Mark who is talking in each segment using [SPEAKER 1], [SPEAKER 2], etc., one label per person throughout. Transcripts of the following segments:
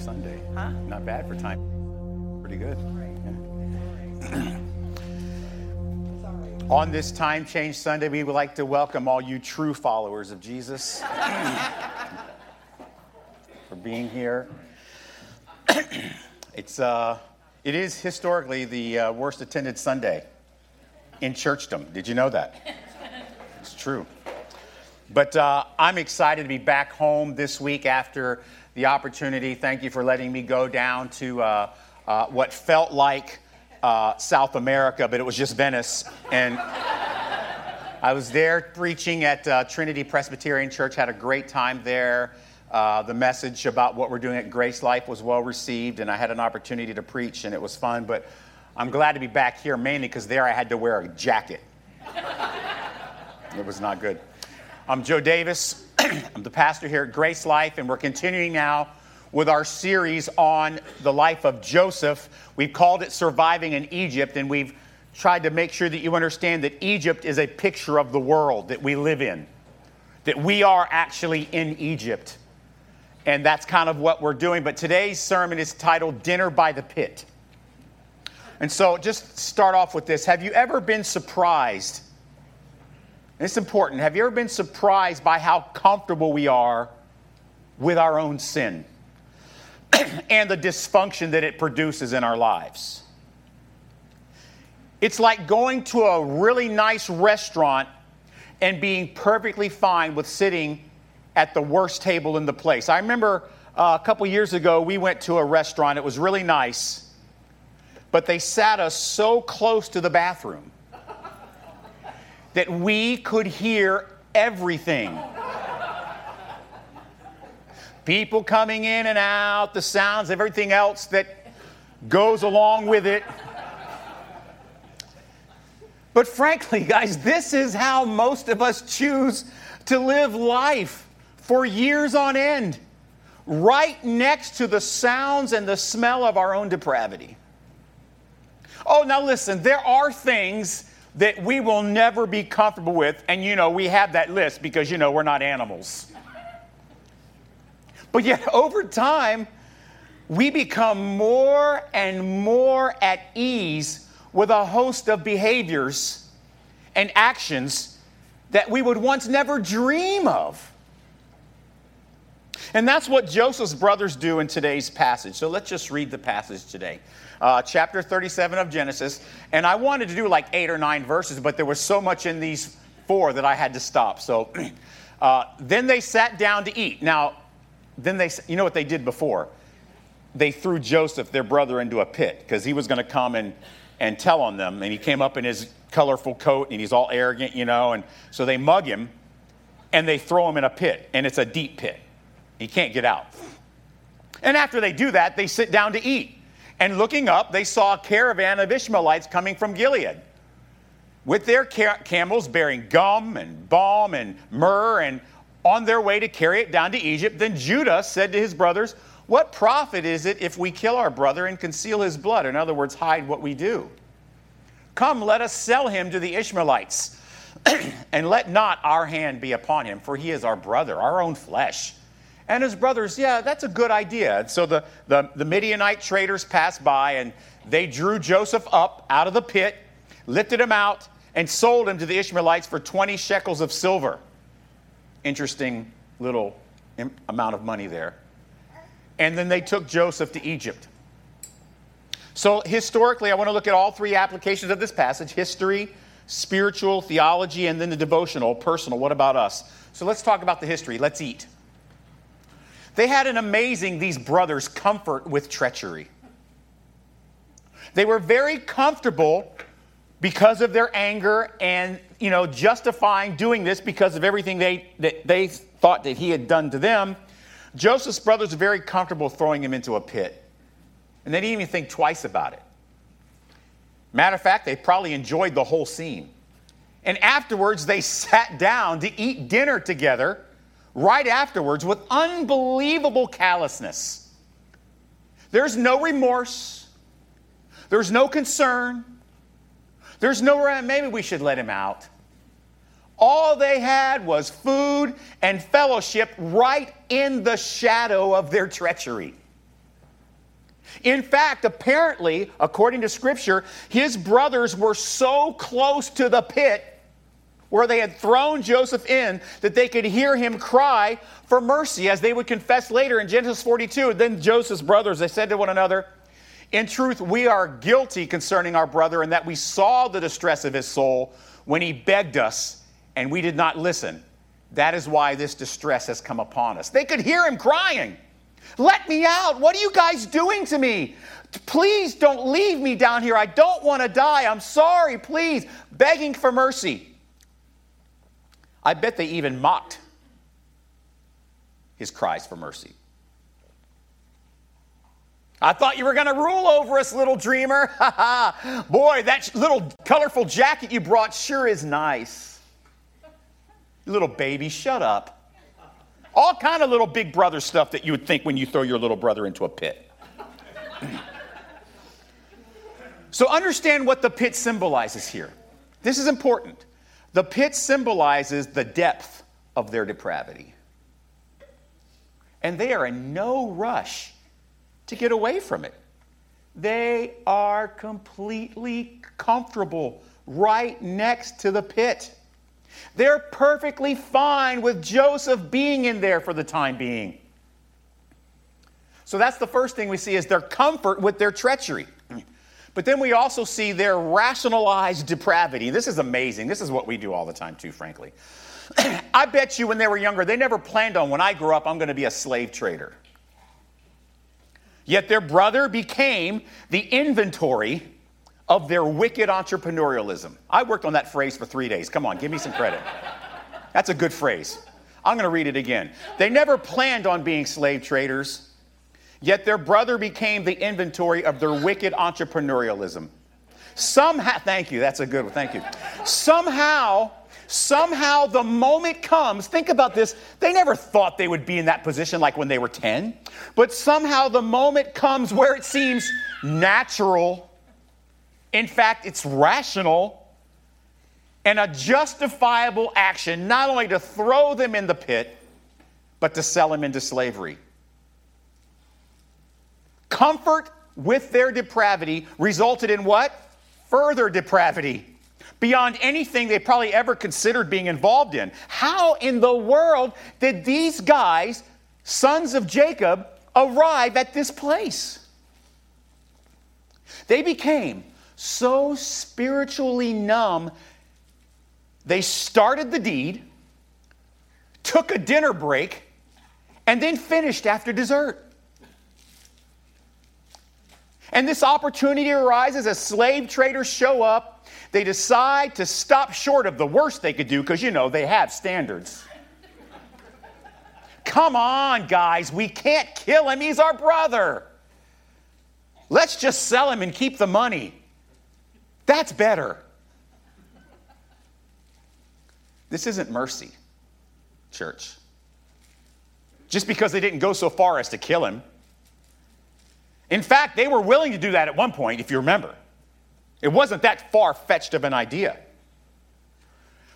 [SPEAKER 1] Sunday. Huh? Not bad for time. Pretty good. Yeah. On this time change Sunday, we would like to welcome all you true followers of Jesus for being here. it's uh, it is historically the uh, worst attended Sunday in churchdom. Did you know that? It's true. But uh, I'm excited to be back home this week after the opportunity. Thank you for letting me go down to uh, uh, what felt like uh, South America, but it was just Venice. And I was there preaching at uh, Trinity Presbyterian Church, had a great time there. Uh, the message about what we're doing at Grace Life was well received, and I had an opportunity to preach, and it was fun. But I'm glad to be back here mainly because there I had to wear a jacket. it was not good. I'm Joe Davis. I'm the pastor here at Grace Life, and we're continuing now with our series on the life of Joseph. We've called it Surviving in Egypt, and we've tried to make sure that you understand that Egypt is a picture of the world that we live in, that we are actually in Egypt. And that's kind of what we're doing. But today's sermon is titled Dinner by the Pit. And so, just start off with this Have you ever been surprised? It's important. Have you ever been surprised by how comfortable we are with our own sin and the dysfunction that it produces in our lives? It's like going to a really nice restaurant and being perfectly fine with sitting at the worst table in the place. I remember uh, a couple years ago, we went to a restaurant. It was really nice, but they sat us so close to the bathroom that we could hear everything. People coming in and out, the sounds, everything else that goes along with it. But frankly, guys, this is how most of us choose to live life for years on end, right next to the sounds and the smell of our own depravity. Oh, now listen, there are things that we will never be comfortable with. And you know, we have that list because you know we're not animals. But yet, over time, we become more and more at ease with a host of behaviors and actions that we would once never dream of. And that's what Joseph's brothers do in today's passage. So let's just read the passage today uh, chapter 37 of Genesis. And I wanted to do like eight or nine verses, but there was so much in these four that I had to stop. So uh, then they sat down to eat. Now, then they, you know what they did before? They threw Joseph, their brother, into a pit because he was going to come and, and tell on them. And he came up in his colorful coat and he's all arrogant, you know. And so they mug him and they throw him in a pit. And it's a deep pit. He can't get out. And after they do that, they sit down to eat. And looking up, they saw a caravan of Ishmaelites coming from Gilead with their camels bearing gum and balm and myrrh and on their way to carry it down to Egypt. Then Judah said to his brothers, What profit is it if we kill our brother and conceal his blood? In other words, hide what we do. Come, let us sell him to the Ishmaelites, and let not our hand be upon him, for he is our brother, our own flesh. And his brothers, yeah, that's a good idea. So the, the, the Midianite traders passed by and they drew Joseph up out of the pit, lifted him out, and sold him to the Ishmaelites for 20 shekels of silver. Interesting little amount of money there. And then they took Joseph to Egypt. So, historically, I want to look at all three applications of this passage history, spiritual, theology, and then the devotional, personal. What about us? So, let's talk about the history. Let's eat. They had an amazing, these brothers, comfort with treachery. They were very comfortable because of their anger and, you know, justifying doing this because of everything they, that they thought that he had done to them. Joseph's brothers were very comfortable throwing him into a pit. And they didn't even think twice about it. Matter of fact, they probably enjoyed the whole scene. And afterwards, they sat down to eat dinner together right afterwards with unbelievable callousness. There's no remorse, there's no concern, there's no, maybe we should let him out. All they had was food and fellowship right in the shadow of their treachery. In fact, apparently, according to Scripture, his brothers were so close to the pit where they had thrown Joseph in that they could hear him cry for mercy, as they would confess later in Genesis 42. Then Joseph's brothers, they said to one another, In truth, we are guilty concerning our brother, and that we saw the distress of his soul when he begged us, and we did not listen. That is why this distress has come upon us. They could hear him crying. Let me out. What are you guys doing to me? Please don't leave me down here. I don't want to die. I'm sorry. Please. Begging for mercy. I bet they even mocked his cries for mercy. I thought you were going to rule over us, little dreamer. Ha ha. Boy, that little colorful jacket you brought sure is nice. Little baby, shut up. All kind of little big brother stuff that you would think when you throw your little brother into a pit. so understand what the pit symbolizes here. This is important. The pit symbolizes the depth of their depravity. And they are in no rush to get away from it. They are completely comfortable right next to the pit. They're perfectly fine with Joseph being in there for the time being. So that's the first thing we see is their comfort with their treachery. But then we also see their rationalized depravity. This is amazing. This is what we do all the time, too, frankly. I bet you when they were younger, they never planned on when I grow up, I'm going to be a slave trader. Yet their brother became the inventory of their wicked entrepreneurialism. I worked on that phrase for three days. Come on, give me some credit. That's a good phrase. I'm going to read it again. They never planned on being slave traders. Yet their brother became the inventory of their wicked entrepreneurialism. Somehow, thank you, that's a good one, thank you. Somehow, somehow the moment comes, think about this, they never thought they would be in that position like when they were 10, but somehow the moment comes where it seems natural, in fact, it's rational, and a justifiable action not only to throw them in the pit, but to sell them into slavery. Comfort with their depravity resulted in what? Further depravity. Beyond anything they probably ever considered being involved in. How in the world did these guys, sons of Jacob, arrive at this place? They became so spiritually numb, they started the deed, took a dinner break, and then finished after dessert. And this opportunity arises as slave traders show up. They decide to stop short of the worst they could do because, you know, they have standards. Come on, guys, we can't kill him. He's our brother. Let's just sell him and keep the money. That's better. This isn't mercy, church. Just because they didn't go so far as to kill him in fact, they were willing to do that at one point, if you remember. It wasn't that far fetched of an idea.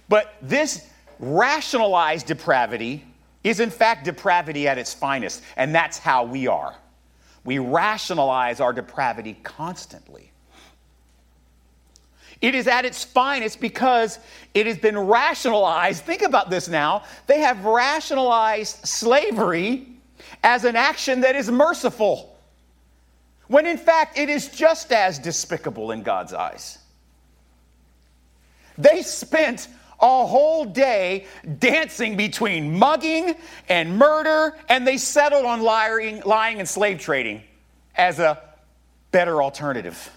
[SPEAKER 1] But this rationalized depravity is, in fact, depravity at its finest, and that's how we are. We rationalize our depravity constantly. It is at its finest because it has been rationalized. Think about this now. They have rationalized slavery as an action that is merciful when in fact it is just as despicable in God's eyes. They spent a whole day dancing between mugging and murder, and they settled on lying, lying and slave trading as a better alternative.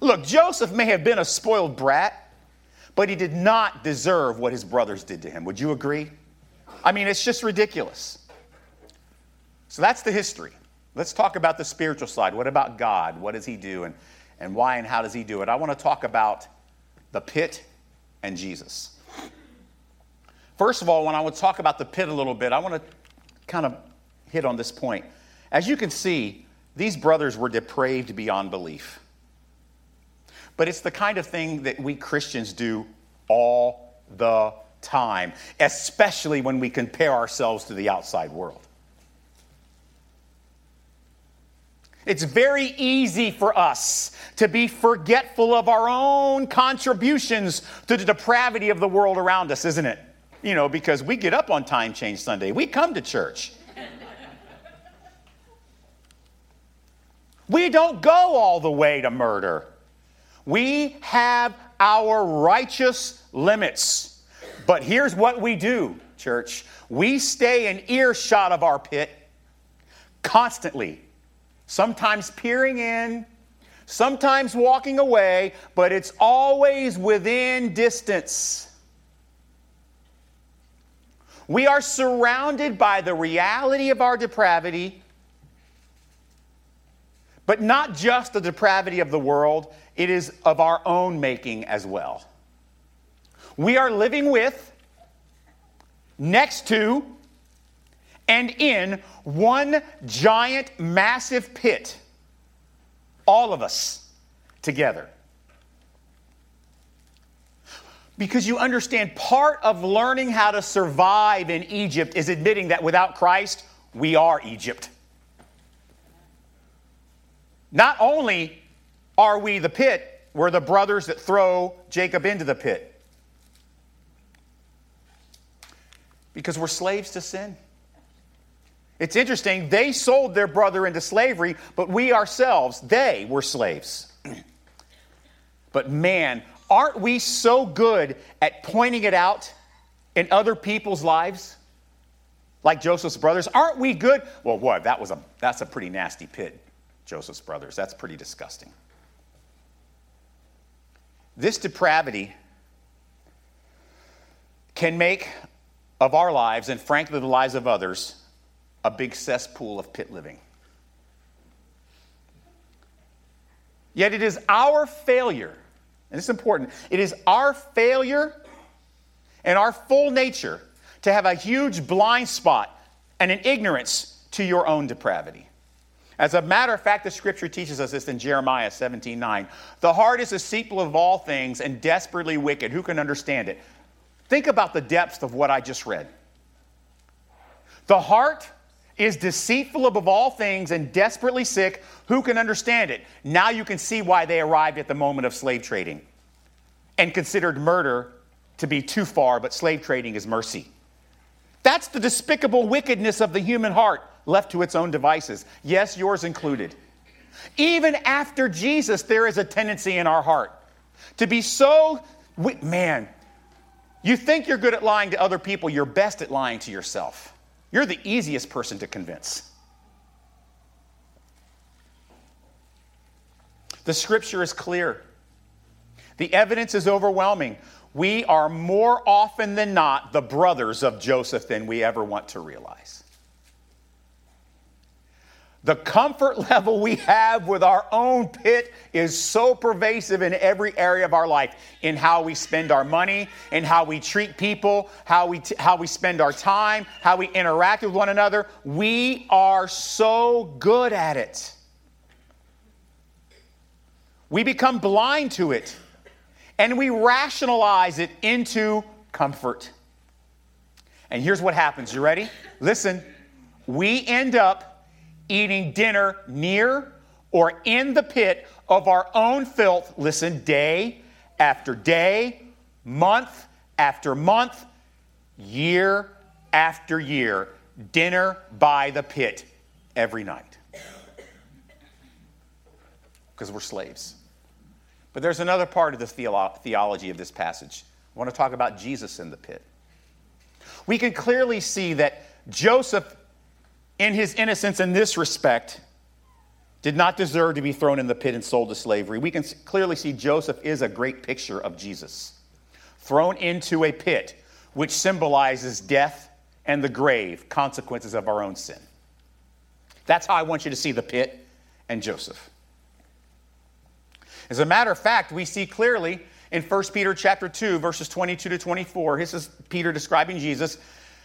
[SPEAKER 1] Look, Joseph may have been a spoiled brat, but he did not deserve what his brothers did to him. Would you agree? I mean, it's just ridiculous. So that's the history. Let's talk about the spiritual side. What about God? What does He do? And, and why and how does He do it? I want to talk about the pit and Jesus. First of all, when I would talk about the pit a little bit, I want to kind of hit on this point. As you can see, these brothers were depraved beyond belief. But it's the kind of thing that we Christians do all the time, especially when we compare ourselves to the outside world. It's very easy for us to be forgetful of our own contributions to the depravity of the world around us, isn't it? You know, because we get up on time change Sunday, we come to church. we don't go all the way to murder. We have our righteous limits. But here's what we do, church we stay in earshot of our pit constantly sometimes peering in, sometimes walking away, but it's always within distance. We are surrounded by the reality of our depravity, but not just the depravity of the world, it is of our own making as well. We are living with, next to, and in one giant, massive pit, all of us together. Because you understand, part of learning how to survive in Egypt is admitting that without Christ, we are Egypt. Not only are we the pit, we're the brothers that throw Jacob into the pit. Because we're slaves to sin. It's interesting, they sold their brother into slavery, but we ourselves, they were slaves. but man, aren't we so good at pointing it out in other people's lives? Like Joseph's brothers, aren't we good? Well, what? That was a that's a pretty nasty pit, Joseph's brothers. That's pretty disgusting. This depravity can make of our lives and frankly the lives of others a big cesspool of pit living. Yet it is our failure, and it's important, it is our failure and our full nature to have a huge blind spot and an ignorance to your own depravity. As a matter of fact, the scripture teaches us this in Jeremiah 17 9. The heart is deceitful of all things and desperately wicked. Who can understand it? Think about the depths of what I just read. The heart is deceitful above all things and desperately sick. Who can understand it? Now you can see why they arrived at the moment of slave trading and considered murder to be too far, but slave trading is mercy. That's the despicable wickedness of the human heart left to its own devices. Yes, yours included. Even after Jesus, there is a tendency in our heart to be so, man, you think you're good at lying to other people, you're best at lying to yourself. You're the easiest person to convince. The scripture is clear. The evidence is overwhelming. We are more often than not the brothers of Joseph than we ever want to realize. The comfort level we have with our own pit is so pervasive in every area of our life in how we spend our money, in how we treat people, how we, t- how we spend our time, how we interact with one another. We are so good at it. We become blind to it and we rationalize it into comfort. And here's what happens. You ready? Listen. We end up eating dinner near or in the pit of our own filth, listen, day after day, month after month, year after year, dinner by the pit every night. Because we're slaves. But there's another part of the theolo- theology of this passage. I want to talk about Jesus in the pit. We can clearly see that Joseph in his innocence in this respect, did not deserve to be thrown in the pit and sold to slavery. We can clearly see Joseph is a great picture of Jesus. Thrown into a pit, which symbolizes death and the grave, consequences of our own sin. That's how I want you to see the pit and Joseph. As a matter of fact, we see clearly in 1 Peter chapter 2 verses 22 to 24, this is Peter describing Jesus,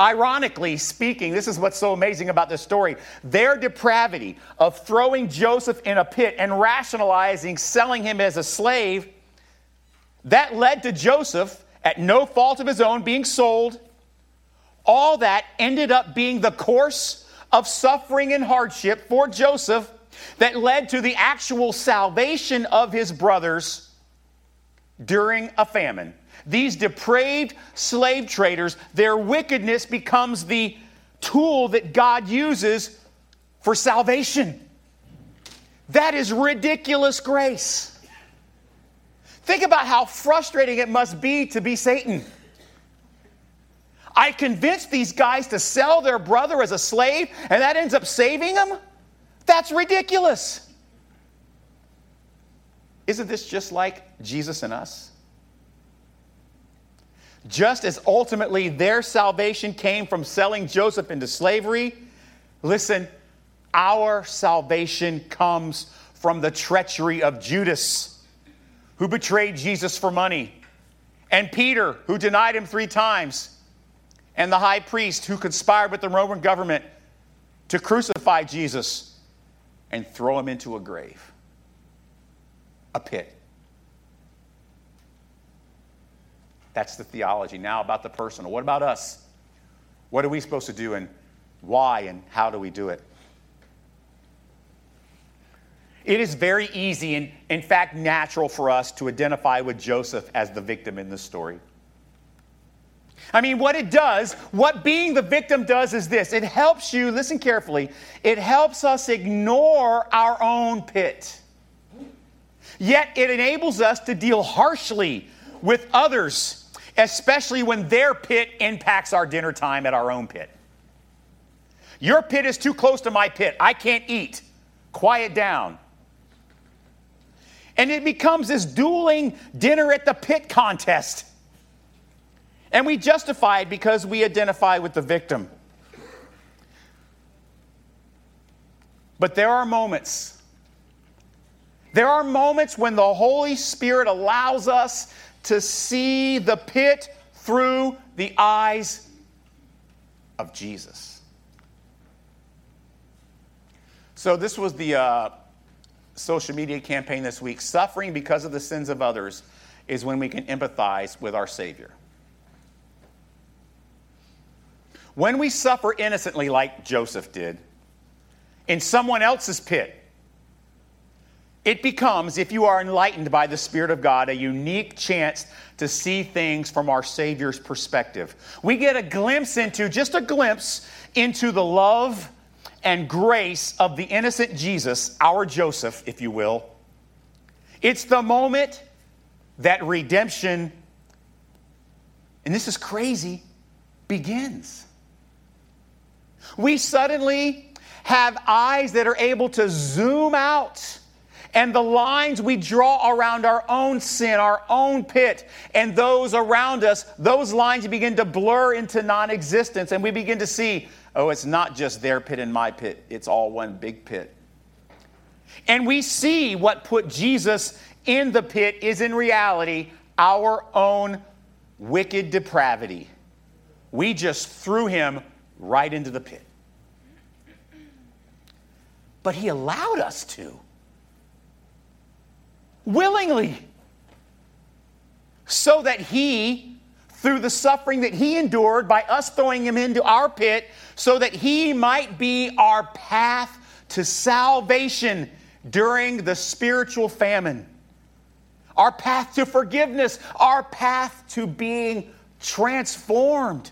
[SPEAKER 1] Ironically speaking, this is what's so amazing about this story. Their depravity of throwing Joseph in a pit and rationalizing selling him as a slave, that led to Joseph, at no fault of his own, being sold. All that ended up being the course of suffering and hardship for Joseph that led to the actual salvation of his brothers during a famine. These depraved slave traders, their wickedness becomes the tool that God uses for salvation. That is ridiculous grace. Think about how frustrating it must be to be Satan. I convinced these guys to sell their brother as a slave, and that ends up saving them? That's ridiculous. Isn't this just like Jesus and us? Just as ultimately their salvation came from selling Joseph into slavery, listen, our salvation comes from the treachery of Judas, who betrayed Jesus for money, and Peter, who denied him three times, and the high priest, who conspired with the Roman government to crucify Jesus and throw him into a grave, a pit. That's the theology. Now, about the personal. What about us? What are we supposed to do, and why, and how do we do it? It is very easy and, in fact, natural for us to identify with Joseph as the victim in this story. I mean, what it does, what being the victim does is this it helps you, listen carefully, it helps us ignore our own pit. Yet it enables us to deal harshly with others especially when their pit impacts our dinner time at our own pit. Your pit is too close to my pit. I can't eat. Quiet down. And it becomes this dueling dinner at the pit contest. And we justify it because we identify with the victim. But there are moments. There are moments when the Holy Spirit allows us to see the pit through the eyes of Jesus. So, this was the uh, social media campaign this week. Suffering because of the sins of others is when we can empathize with our Savior. When we suffer innocently, like Joseph did, in someone else's pit, it becomes, if you are enlightened by the Spirit of God, a unique chance to see things from our Savior's perspective. We get a glimpse into, just a glimpse into the love and grace of the innocent Jesus, our Joseph, if you will. It's the moment that redemption, and this is crazy, begins. We suddenly have eyes that are able to zoom out and the lines we draw around our own sin, our own pit, and those around us, those lines begin to blur into non existence, and we begin to see, oh, it's not just their pit and my pit, it's all one big pit. And we see what put Jesus in the pit is in reality our own wicked depravity. We just threw him right into the pit. But he allowed us to willingly, so that he, through the suffering that he endured by us throwing him into our pit, so that he might be our path to salvation during the spiritual famine, our path to forgiveness, our path to being transformed.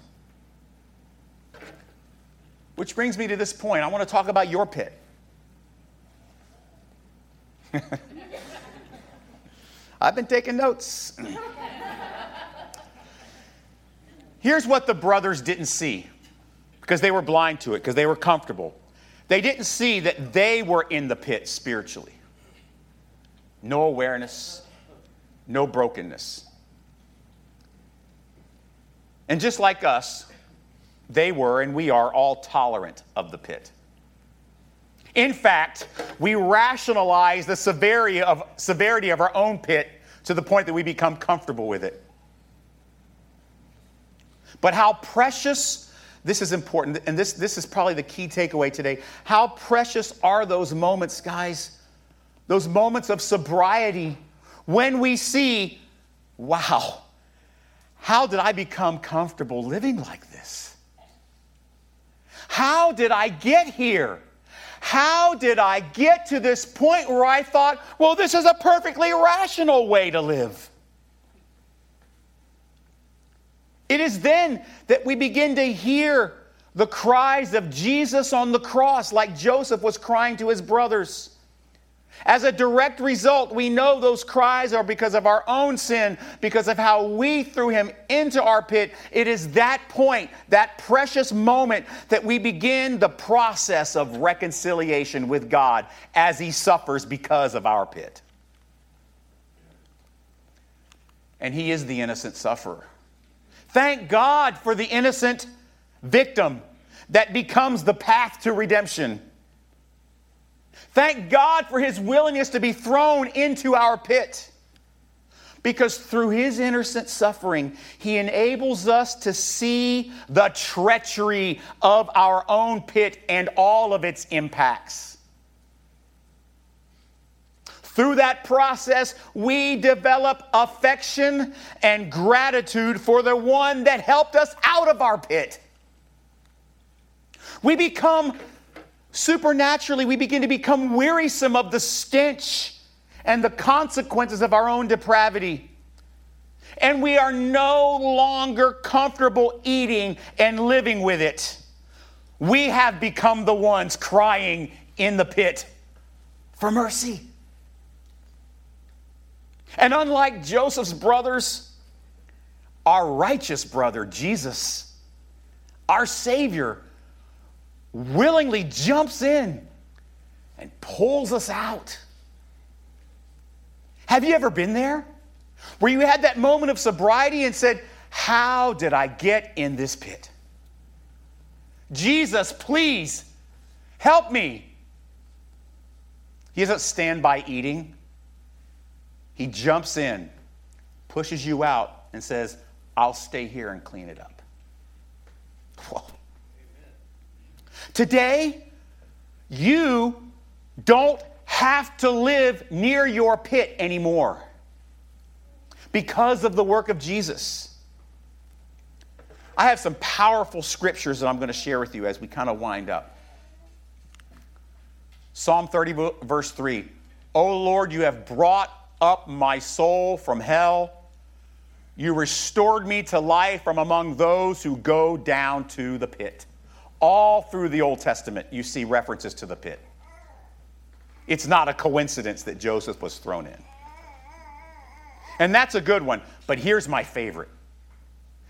[SPEAKER 1] Which brings me to this point. I want to talk about your pit. I've been taking notes. Here's what the brothers didn't see because they were blind to it, because they were comfortable. They didn't see that they were in the pit spiritually. No awareness, no brokenness. And just like us, they were and we are all tolerant of the pit. In fact, we rationalize the severity of, severity of our own pit to the point that we become comfortable with it. But how precious, this is important, and this, this is probably the key takeaway today. How precious are those moments, guys? Those moments of sobriety when we see, wow, how did I become comfortable living like this? How did I get here? How did I get to this point where I thought, well, this is a perfectly rational way to live? It is then that we begin to hear the cries of Jesus on the cross, like Joseph was crying to his brothers. As a direct result, we know those cries are because of our own sin, because of how we threw him into our pit. It is that point, that precious moment, that we begin the process of reconciliation with God as he suffers because of our pit. And he is the innocent sufferer. Thank God for the innocent victim that becomes the path to redemption. Thank God for his willingness to be thrown into our pit. Because through his innocent suffering, he enables us to see the treachery of our own pit and all of its impacts. Through that process, we develop affection and gratitude for the one that helped us out of our pit. We become supernaturally, we begin to become wearisome of the stench and the consequences of our own depravity. And we are no longer comfortable eating and living with it. We have become the ones crying in the pit for mercy. And unlike Joseph's brothers, our righteous brother, Jesus, our Savior, willingly jumps in and pulls us out. Have you ever been there? Where you had that moment of sobriety and said, How did I get in this pit? Jesus, please help me. He doesn't stand by eating. He jumps in, pushes you out, and says, I'll stay here and clean it up. Whoa. Today, you don't have to live near your pit anymore because of the work of Jesus. I have some powerful scriptures that I'm going to share with you as we kind of wind up. Psalm 30, verse 3. O Lord, you have brought up my soul from hell. You restored me to life from among those who go down to the pit. All through the Old Testament, you see references to the pit. It's not a coincidence that Joseph was thrown in. And that's a good one, but here's my favorite.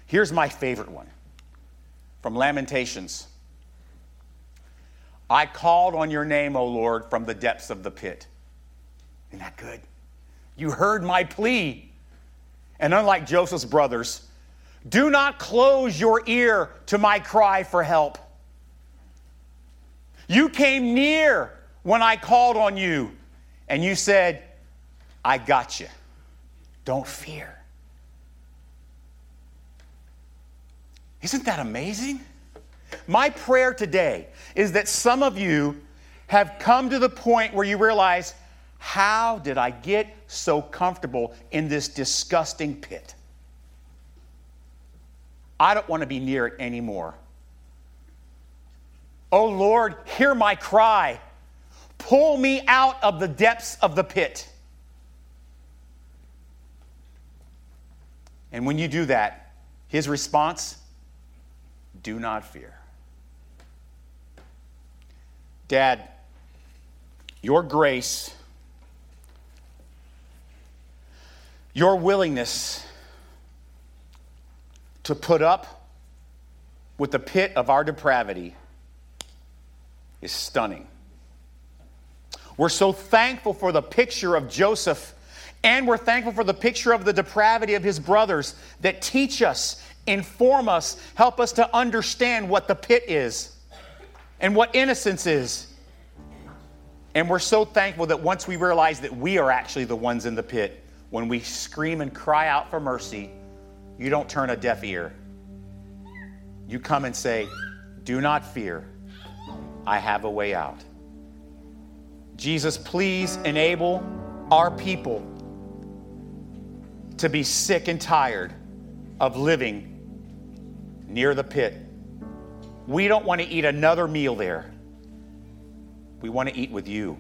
[SPEAKER 1] Here's my favorite one from Lamentations. I called on your name, O Lord, from the depths of the pit. Isn't that good? You heard my plea. And unlike Joseph's brothers, do not close your ear to my cry for help. You came near when I called on you, and you said, I got you. Don't fear. Isn't that amazing? My prayer today is that some of you have come to the point where you realize how did I get so comfortable in this disgusting pit? I don't want to be near it anymore. Oh Lord, hear my cry. Pull me out of the depths of the pit. And when you do that, his response do not fear. Dad, your grace Your willingness to put up with the pit of our depravity is stunning. We're so thankful for the picture of Joseph, and we're thankful for the picture of the depravity of his brothers that teach us, inform us, help us to understand what the pit is and what innocence is. And we're so thankful that once we realize that we are actually the ones in the pit, when we scream and cry out for mercy, you don't turn a deaf ear. You come and say, Do not fear, I have a way out. Jesus, please enable our people to be sick and tired of living near the pit. We don't want to eat another meal there. We want to eat with you.